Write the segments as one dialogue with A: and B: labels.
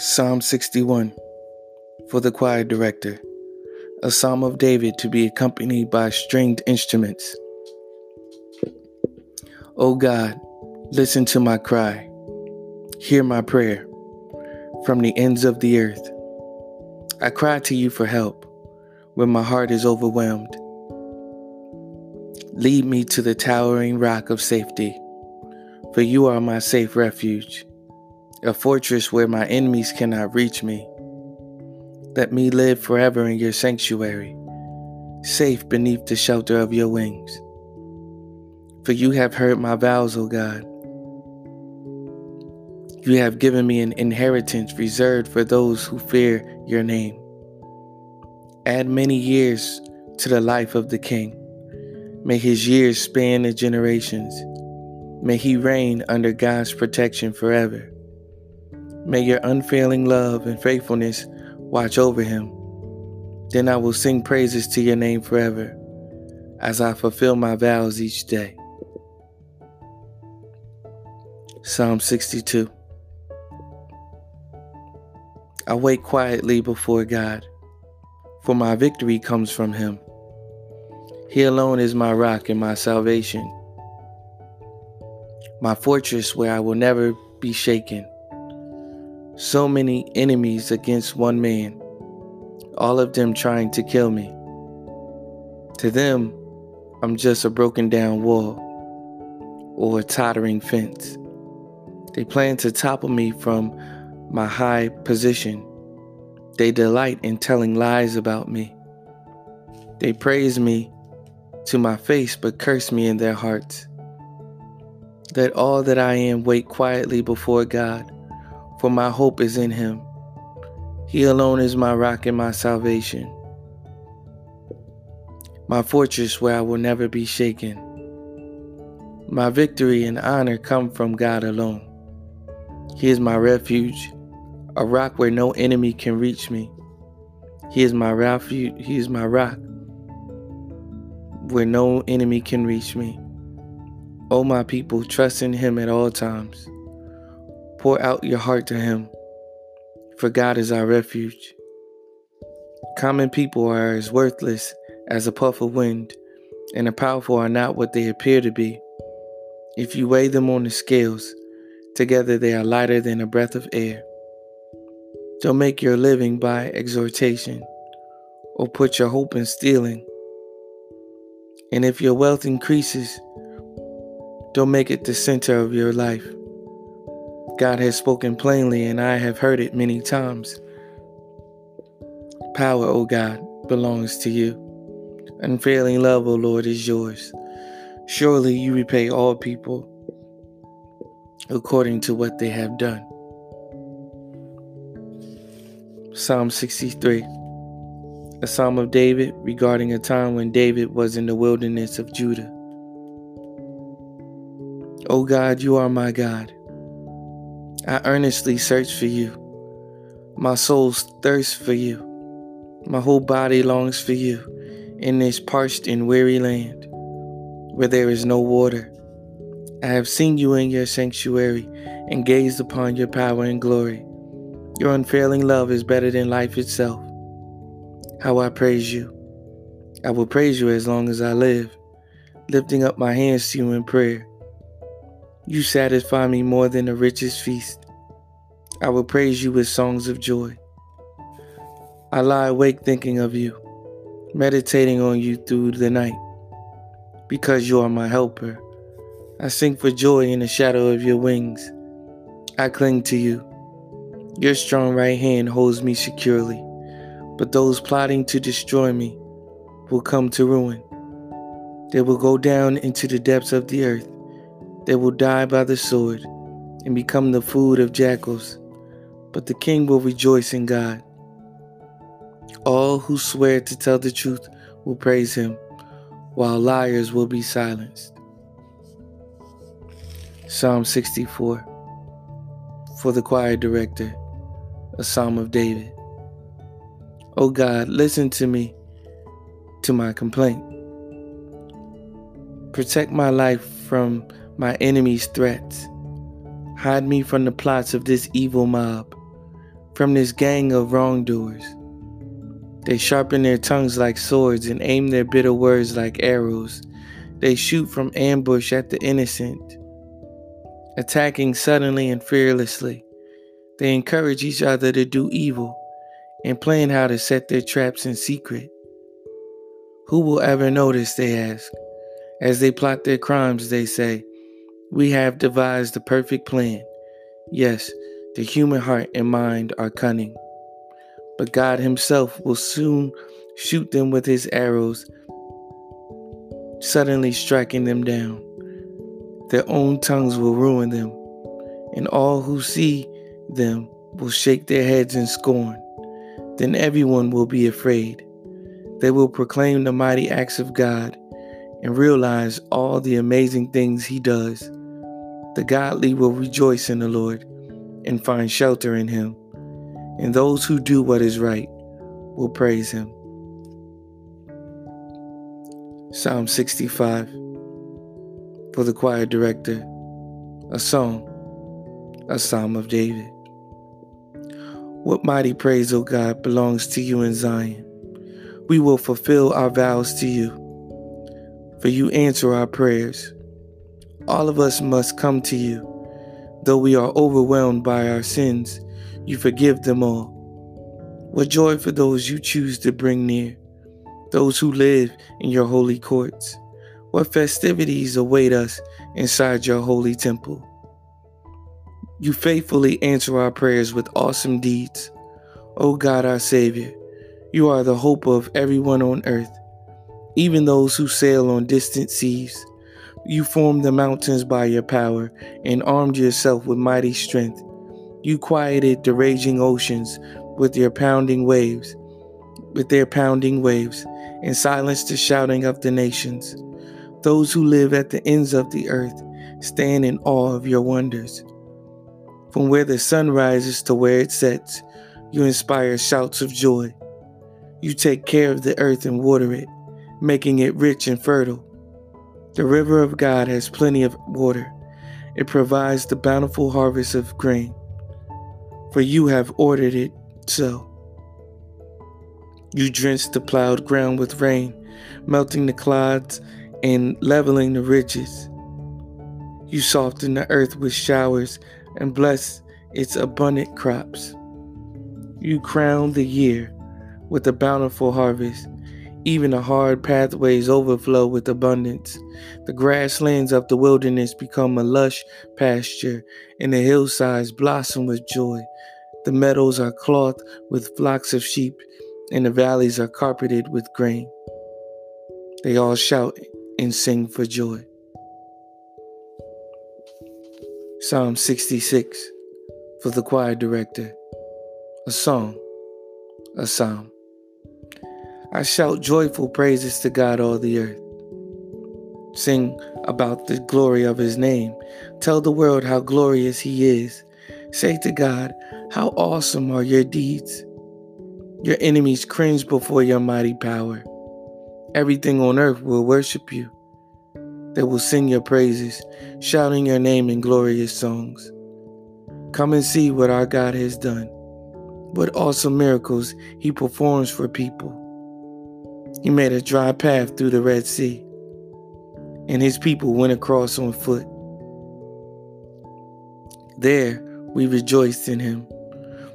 A: Psalm 61 for the choir director, a psalm of David to be accompanied by stringed instruments. O God, listen to my cry, hear my prayer from the ends of the earth. I cry to you for help when my heart is overwhelmed. Lead me to the towering rock of safety, for you are my safe refuge a fortress where my enemies cannot reach me. Let me live forever in your sanctuary, safe beneath the shelter of your wings. For you have heard my vows, O God. You have given me an inheritance reserved for those who fear your name. Add many years to the life of the king. May his years span the generations. May he reign under God's protection forever. May your unfailing love and faithfulness watch over him. Then I will sing praises to your name forever as I fulfill my vows each day. Psalm 62 I wait quietly before God, for my victory comes from him. He alone is my rock and my salvation, my fortress where I will never be shaken so many enemies against one man, all of them trying to kill me. To them, I'm just a broken down wall or a tottering fence. They plan to topple me from my high position. They delight in telling lies about me. They praise me to my face, but curse me in their hearts. Let all that I am wait quietly before God for my hope is in him. He alone is my rock and my salvation, my fortress where I will never be shaken. My victory and honor come from God alone. He is my refuge, a rock where no enemy can reach me. He is my refuge, he is my rock where no enemy can reach me. O my people, trust in him at all times. Pour out your heart to Him, for God is our refuge. Common people are as worthless as a puff of wind, and the powerful are not what they appear to be. If you weigh them on the scales, together they are lighter than a breath of air. Don't make your living by exhortation, or put your hope in stealing. And if your wealth increases, don't make it the center of your life. God has spoken plainly, and I have heard it many times. Power, O God, belongs to you. Unfailing love, O Lord, is yours. Surely you repay all people according to what they have done. Psalm 63, a psalm of David regarding a time when David was in the wilderness of Judah. O God, you are my God. I earnestly search for you. My soul thirsts for you. My whole body longs for you in this parched and weary land where there is no water. I have seen you in your sanctuary and gazed upon your power and glory. Your unfailing love is better than life itself. How I praise you. I will praise you as long as I live, lifting up my hands to you in prayer. You satisfy me more than the richest feast. I will praise you with songs of joy. I lie awake thinking of you, meditating on you through the night. Because you are my helper, I sing for joy in the shadow of your wings. I cling to you. Your strong right hand holds me securely, but those plotting to destroy me will come to ruin. They will go down into the depths of the earth they will die by the sword and become the food of jackals, but the king will rejoice in God. All who swear to tell the truth will praise him, while liars will be silenced. Psalm 64 For the choir director, a psalm of David. O God, listen to me, to my complaint. Protect my life from my enemies' threats. Hide me from the plots of this evil mob, from this gang of wrongdoers. They sharpen their tongues like swords and aim their bitter words like arrows. They shoot from ambush at the innocent, attacking suddenly and fearlessly. They encourage each other to do evil and plan how to set their traps in secret. Who will ever notice, they ask. As they plot their crimes, they say, We have devised the perfect plan. Yes, the human heart and mind are cunning but God Himself will soon shoot them with His arrows, suddenly striking them down. Their own tongues will ruin them, and all who see them will shake their heads in scorn. Then everyone will be afraid. They will proclaim the mighty acts of God and realize all the amazing things He does. The godly will rejoice in the Lord and find shelter in Him and those who do what is right will praise him. Psalm 65 for the choir director, a song, a psalm of David. What mighty praise, O God, belongs to you in Zion. We will fulfill our vows to you, for you answer our prayers. All of us must come to you, though we are overwhelmed by our sins you forgive them all. What joy for those you choose to bring near, those who live in your holy courts. What festivities await us inside your holy temple. You faithfully answer our prayers with awesome deeds. O God, our Savior, you are the hope of everyone on earth, even those who sail on distant seas. You formed the mountains by your power and armed yourself with mighty strength. You quieted the raging oceans with your pounding waves, with their pounding waves, and silenced the shouting of the nations. Those who live at the ends of the earth stand in awe of your wonders. From where the sun rises to where it sets, you inspire shouts of joy. You take care of the earth and water it, making it rich and fertile. The river of God has plenty of water. It provides the bountiful harvest of grain for you have ordered it so. You drench the plowed ground with rain, melting the clods and leveling the ridges. You soften the earth with showers and bless its abundant crops. You crown the year with a bountiful harvest. Even the hard pathways overflow with abundance. The grasslands of the wilderness become a lush pasture, and the hillsides blossom with joy. The meadows are clothed with flocks of sheep, and the valleys are carpeted with grain. They all shout and sing for joy. Psalm 66 for the choir director. A song, a psalm. I shout joyful praises to God all the earth. Sing about the glory of his name. Tell the world how glorious he is. Say to God, How awesome are your deeds! Your enemies cringe before your mighty power. Everything on earth will worship you. They will sing your praises, shouting your name in glorious songs. Come and see what our God has done, what awesome miracles he performs for people. He made a dry path through the Red Sea, and his people went across on foot. There, we rejoiced in him.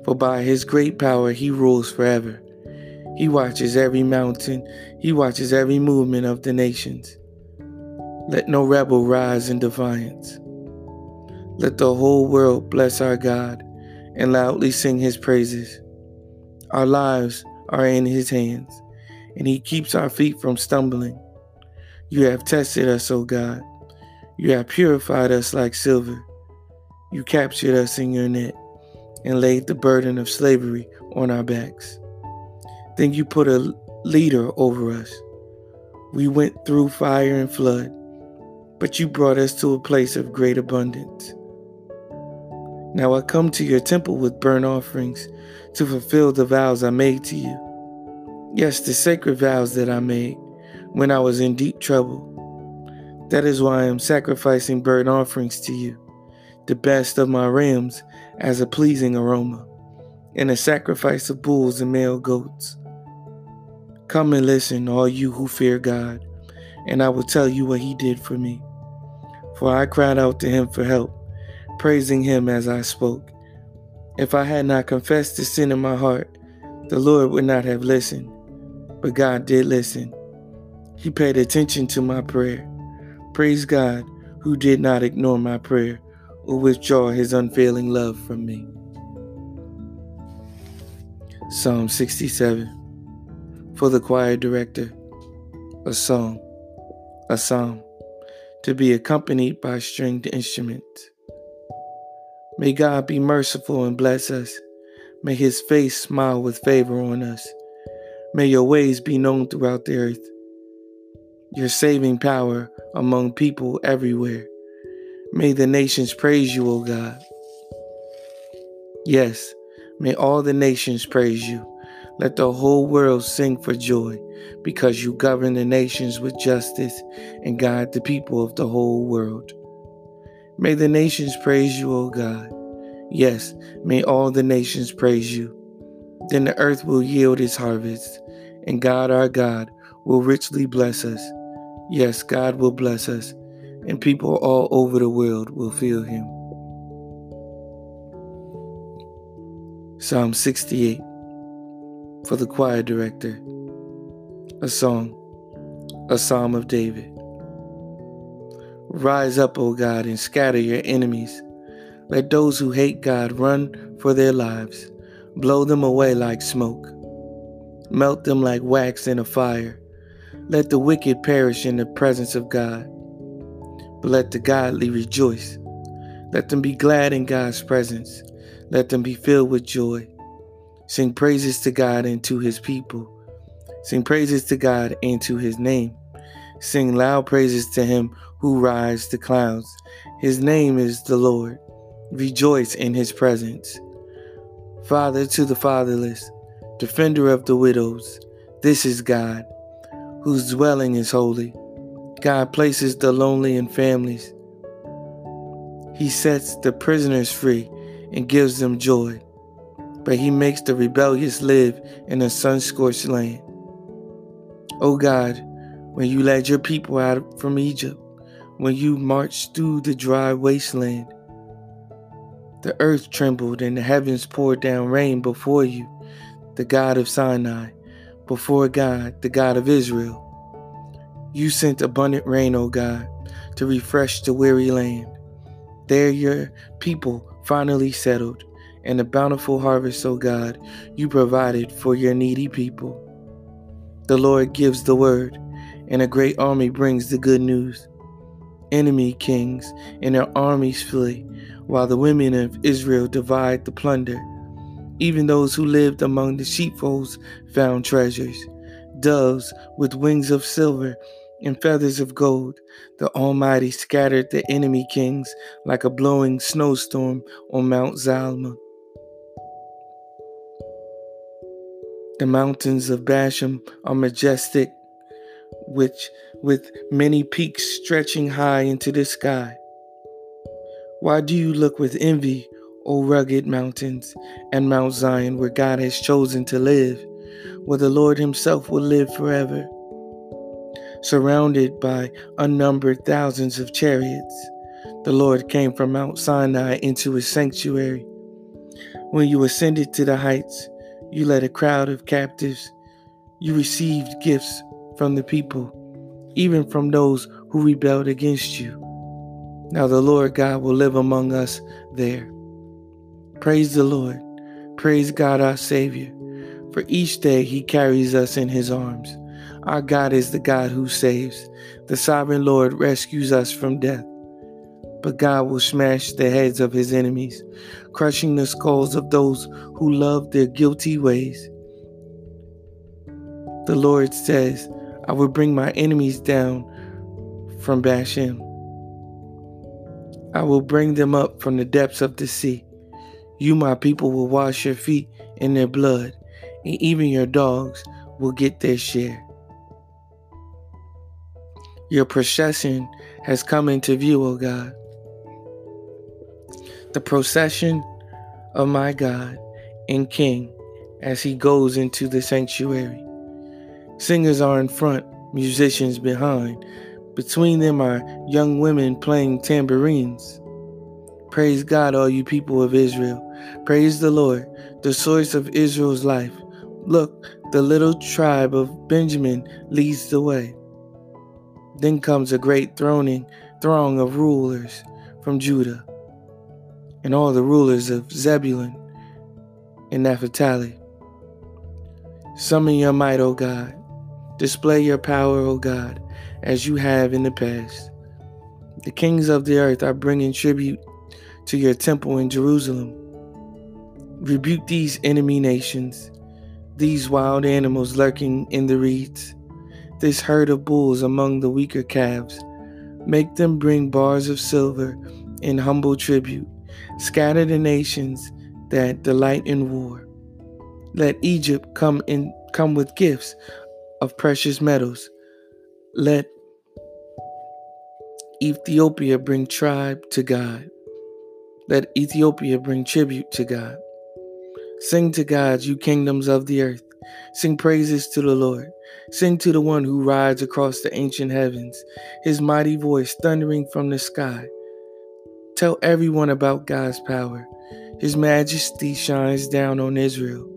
A: For by his great power he rules forever. He watches every mountain, he watches every movement of the nations. Let no rebel rise in defiance. Let the whole world bless our God and loudly sing his praises. Our lives are in his hands, and he keeps our feet from stumbling. You have tested us, O God. You have purified us like silver. You captured us in your net and laid the burden of slavery on our backs. Then you put a leader over us. We went through fire and flood, but you brought us to a place of great abundance. Now I come to your temple with burnt offerings to fulfill the vows I made to you. Yes, the sacred vows that I made when I was in deep trouble. That is why I am sacrificing burnt offerings to you the best of my rams as a pleasing aroma. and a sacrifice of bulls and male goats. Come and listen, all you who fear God, and I will tell you what he did for me. For I cried out to him for help, praising him as I spoke. If I had not confessed the sin in my heart, the Lord would not have listened. But God did listen. He paid attention to my prayer. Praise God, who did not ignore my prayer or withdraw his unfailing love from me. Psalm 67 For the choir director, a song, a psalm, to be accompanied by stringed instruments. May God be merciful and bless us. May his face smile with favor on us. May your ways be known throughout the earth, your saving power among people everywhere. May the nations praise you, O God. Yes, may all the nations praise you. Let the whole world sing for joy, because you govern the nations with justice and guide the people of the whole world. May the nations praise you, O God. Yes, may all the nations praise you. Then the earth will yield its harvest, and God our God will richly bless us. Yes, God will bless us, and people all over the world will feel him. Psalm 68 For the choir director, a song, a psalm of David. Rise up, O God, and scatter your enemies. Let those who hate God run for their lives. Blow them away like smoke. Melt them like wax in a fire. Let the wicked perish in the presence of God. But let the godly rejoice. Let them be glad in God's presence. Let them be filled with joy. Sing praises to God and to his people. Sing praises to God and to his name. Sing loud praises to him who rides the clouds. His name is the Lord. Rejoice in his presence. Father to the fatherless, defender of the widows, this is God, whose dwelling is holy. God places the lonely in families. He sets the prisoners free and gives them joy, but he makes the rebellious live in a sun scorched land. O God, when you led your people out from Egypt, when you marched through the dry wasteland, the earth trembled and the heavens poured down rain before you, the God of Sinai, before God, the God of Israel. You sent abundant rain, O God, to refresh the weary land. There your people finally settled, and a bountiful harvest, O God, you provided for your needy people. The Lord gives the word, and a great army brings the good news. Enemy kings and their armies flee, while the women of Israel divide the plunder. Even those who lived among the sheepfolds found treasures. Doves with wings of silver and feathers of gold. The Almighty scattered the enemy kings like a blowing snowstorm on Mount Zalmon. The mountains of Bashan are majestic, which with many peaks stretching high into the sky. Why do you look with envy, O rugged mountains, and Mount Zion, where God has chosen to live, where the Lord Himself will live forever? Surrounded by unnumbered thousands of chariots, the Lord came from Mount Sinai into His sanctuary. When you ascended to the heights, you led a crowd of captives. You received gifts from the people, even from those who rebelled against you. Now the Lord God will live among us there. Praise the Lord. Praise God our Savior. For each day he carries us in his arms. Our God is the God who saves. The sovereign Lord rescues us from death. But God will smash the heads of his enemies, crushing the skulls of those who love their guilty ways. The Lord says, I will bring my enemies down from Bashan. I will bring them up from the depths of the sea. You, my people, will wash your feet in their blood, and even your dogs will get their share. Your procession has come into view, O God. The procession of my God and king as he goes into the sanctuary. Singers are in front, musicians behind. Between them are young women playing tambourines. Praise God, all you people of Israel. Praise the Lord, the source of Israel's life. Look, the little tribe of Benjamin leads the way. Then comes a great throning throng of rulers from Judah, and all the rulers of Zebulun and Naphtali. Summon your might, O God. Display your power, O God, as you have in the past. The kings of the earth are bringing tribute to your temple in Jerusalem. Rebuke these enemy nations, these wild animals lurking in the reeds, this herd of bulls among the weaker calves. Make them bring bars of silver in humble tribute. Scatter the nations that delight in war. Let Egypt come in come with gifts of precious metals. Let Ethiopia bring tribe to God. Let Ethiopia bring tribute to God. Sing to God, you kingdoms of the earth. Sing praises to the Lord. Sing to the one who rides across the ancient heavens, his mighty voice thundering from the sky. Tell everyone about God's power. His majesty shines down on Israel.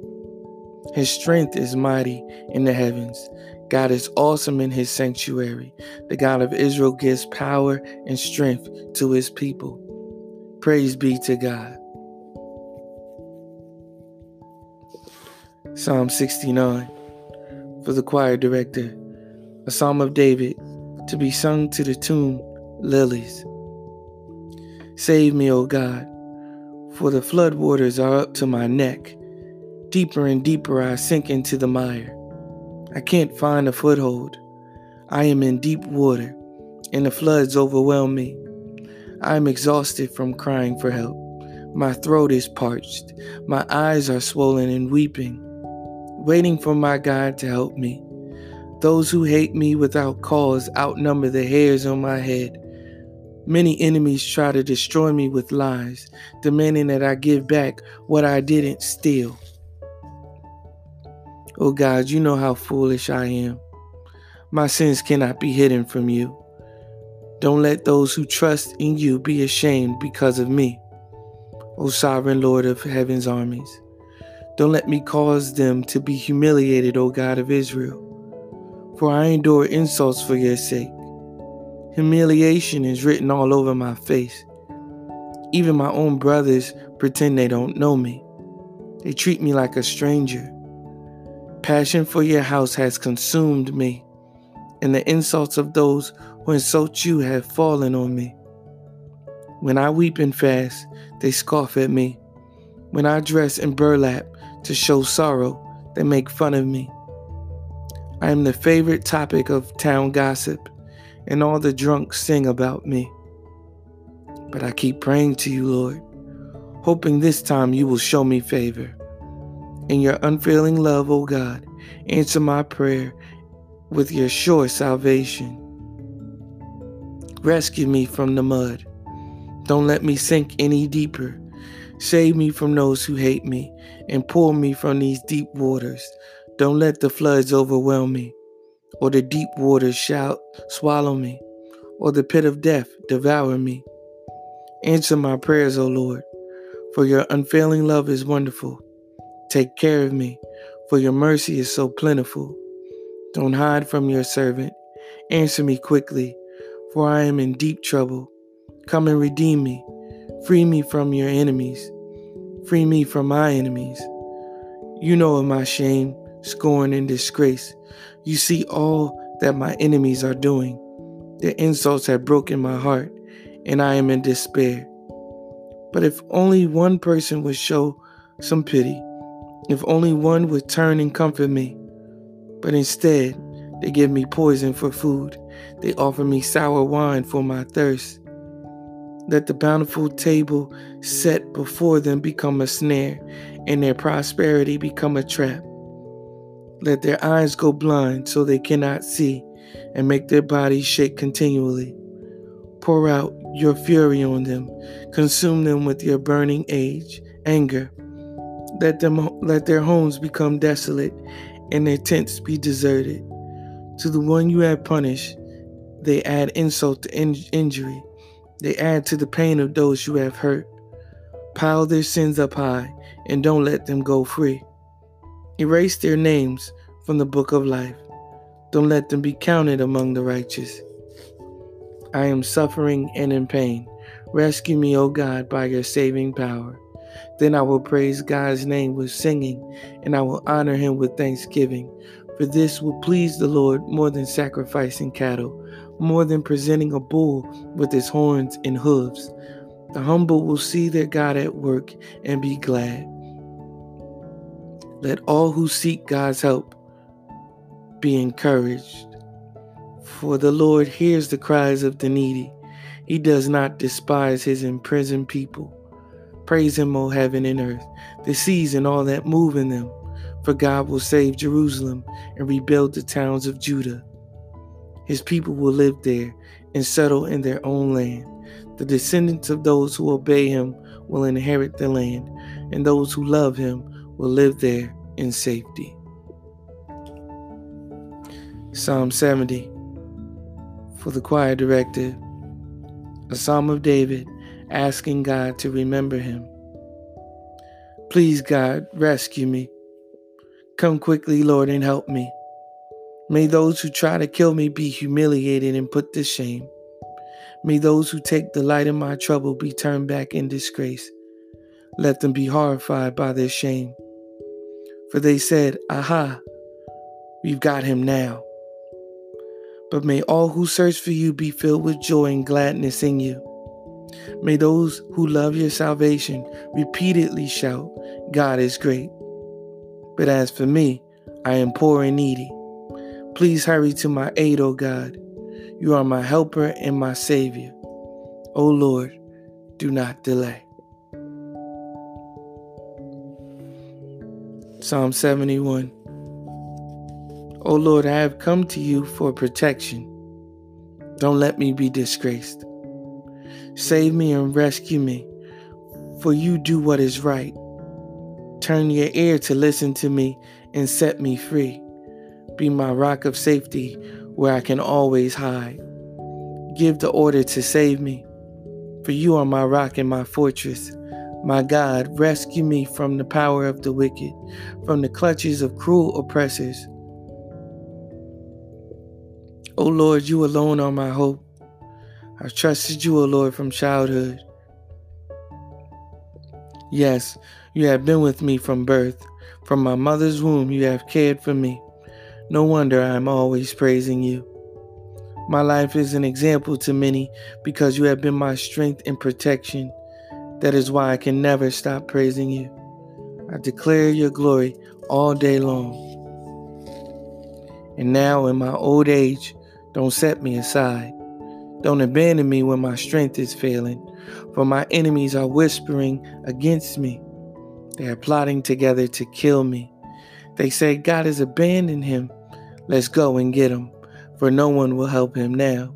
A: His strength is mighty in the heavens. God is awesome in his sanctuary. The God of Israel gives power and strength to his people. Praise be to God. Psalm 69 for the choir director, a psalm of David to be sung to the tune Lilies. Save me, O God, for the flood waters are up to my neck. Deeper and deeper I sink into the mire. I can't find a foothold. I am in deep water, and the floods overwhelm me. I am exhausted from crying for help. My throat is parched. My eyes are swollen and weeping, waiting for my God to help me. Those who hate me without cause outnumber the hairs on my head. Many enemies try to destroy me with lies, demanding that I give back what I didn't steal. Oh God, you know how foolish I am. My sins cannot be hidden from you. Don't let those who trust in you be ashamed because of me. O sovereign Lord of heaven's armies, don't let me cause them to be humiliated, O God of Israel. For I endure insults for your sake. Humiliation is written all over my face. Even my own brothers pretend they don't know me. They treat me like a stranger. Passion for your house has consumed me, and the insults of those who insult you have fallen on me. When I weep and fast, they scoff at me. When I dress in burlap to show sorrow, they make fun of me. I am the favorite topic of town gossip and all the drunks sing about me. But I keep praying to you, Lord, hoping this time you will show me favor. In your unfailing love, O God, answer my prayer with your sure salvation. Rescue me from the mud. Don't let me sink any deeper. Save me from those who hate me and pull me from these deep waters. Don't let the floods overwhelm me or the deep waters shout, swallow me, or the pit of death devour me. Answer my prayers, O Lord, for your unfailing love is wonderful. Take care of me, for your mercy is so plentiful. Don't hide from your servant. Answer me quickly, for I am in deep trouble. Come and redeem me. Free me from your enemies. Free me from my enemies. You know of my shame, scorn, and disgrace. You see all that my enemies are doing. Their insults have broken my heart, and I am in despair. But if only one person would show some pity, if only one would turn and comfort me. But instead, they give me poison for food. They offer me sour wine for my thirst. Let the bountiful table set before them become a snare, and their prosperity become a trap. Let their eyes go blind so they cannot see, and make their bodies shake continually. Pour out your fury on them, consume them with your burning age, anger. Let them let their homes become desolate and their tents be deserted. To the one you have punished, they add insult to in- injury. They add to the pain of those you have hurt. Pile their sins up high and don't let them go free. Erase their names from the book of life. Don't let them be counted among the righteous. I am suffering and in pain. Rescue me, O God, by your saving power. Then I will praise God's name with singing, and I will honor him with thanksgiving. For this will please the Lord more than sacrificing cattle, more than presenting a bull with his horns and hooves. The humble will see their God at work and be glad. Let all who seek God's help be encouraged. For the Lord hears the cries of the needy. He does not despise his imprisoned people. Praise him, O heaven and earth, the seas and all that move in them. For God will save Jerusalem and rebuild the towns of Judah. His people will live there and settle in their own land. The descendants of those who obey him will inherit the land, and those who love him will live there in safety. Psalm 70 for the choir director, a psalm of David asking God to remember him. Please, God, rescue me. Come quickly, Lord, and help me. May those who try to kill me be humiliated and put to shame. May those who take delight in my trouble be turned back in disgrace. Let them be horrified by their shame. For they said, Aha, we've got him now. But may all who search for you be filled with joy and gladness in you. May those who love your salvation repeatedly shout, God is great. But as for me, I am poor and needy. Please hurry to my aid, O God. You are my helper and my Savior. O Lord, do not delay. Psalm 71 O Lord, I have come to you for protection. Don't let me be disgraced. Save me and rescue me, for you do what is right. Turn your ear to listen to me and set me free. Be my rock of safety where I can always hide. Give the order to save me, for you are my rock and my fortress. My God, rescue me from the power of the wicked, from the clutches of cruel oppressors. O Lord, you alone are my hope. I've trusted you, O Lord, from childhood. Yes, you have been with me from birth. From my mother's womb, you have cared for me. No wonder I am always praising you. My life is an example to many because you have been my strength and protection. That is why I can never stop praising you. I declare your glory all day long. And now, in my old age, don't set me aside. Don't abandon me when my strength is failing, for my enemies are whispering against me. They are plotting together to kill me. They say, God has abandoned him. Let's go and get him, for no one will help him now.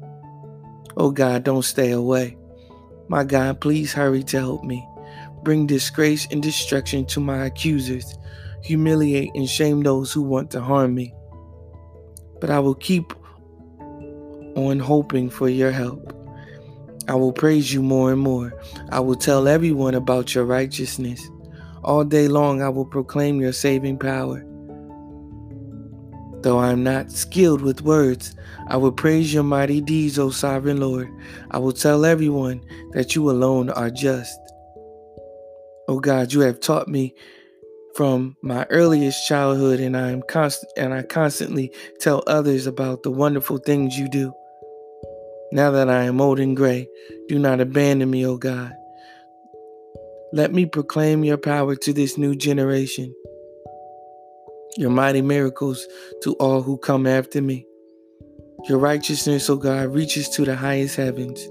A: Oh God, don't stay away. My God, please hurry to help me. Bring disgrace and destruction to my accusers. Humiliate and shame those who want to harm me. But I will keep on hoping for your help. I will praise you more and more. I will tell everyone about your righteousness. All day long I will proclaim your saving power. Though I am not skilled with words, I will praise your mighty deeds, O sovereign Lord. I will tell everyone that you alone are just. O God, you have taught me from my earliest childhood, and I am constant and I constantly tell others about the wonderful things you do. Now that I am old and gray, do not abandon me, O God. Let me proclaim your power to this new generation, your mighty miracles to all who come after me. Your righteousness, O God, reaches to the highest heavens.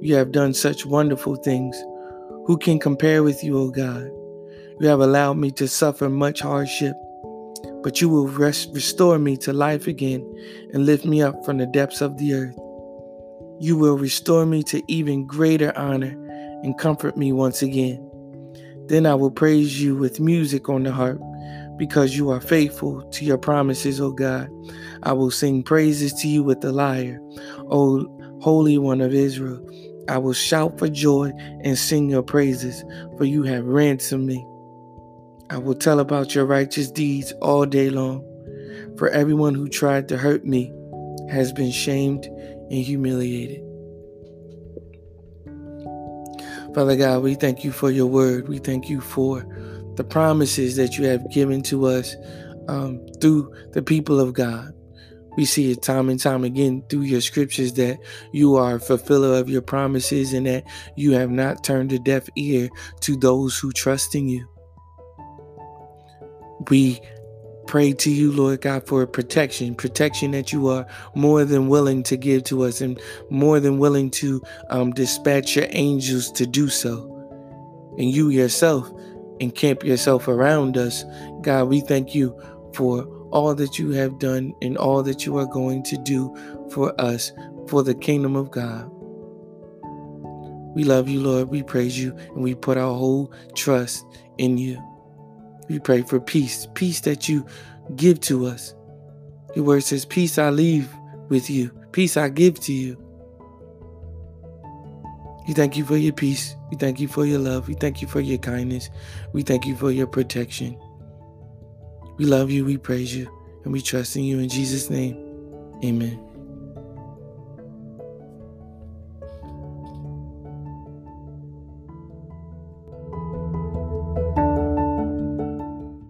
A: You have done such wonderful things. Who can compare with you, O God? You have allowed me to suffer much hardship, but you will rest, restore me to life again and lift me up from the depths of the earth. You will restore me to even greater honor and comfort me once again. Then I will praise you with music on the harp, because you are faithful to your promises, O God. I will sing praises to you with the lyre, O Holy One of Israel. I will shout for joy and sing your praises, for you have ransomed me. I will tell about your righteous deeds all day long, for everyone who tried to hurt me has been shamed and humiliated. Father God, we thank you for your word. We thank you for the promises that you have given to us um, through the people of God. We see it time and time again through your scriptures that you are a fulfiller of your promises and that you have not turned a deaf ear to those who trust in you. We pray to you, Lord God, for protection, protection that you are more than willing to give to us and more than willing to um, dispatch your angels to do so. And you yourself encamp yourself around us. God, we thank you for all that you have done and all that you are going to do for us for the kingdom of God. We love you, Lord. We praise you and we put our whole trust in you. We pray for peace, peace that you give to us. Your word says, Peace I leave with you, peace I give to you. We thank you for your peace. We thank you for your love. We thank you for your kindness. We thank you for your protection. We love you, we praise you, and we trust in you in Jesus' name. Amen.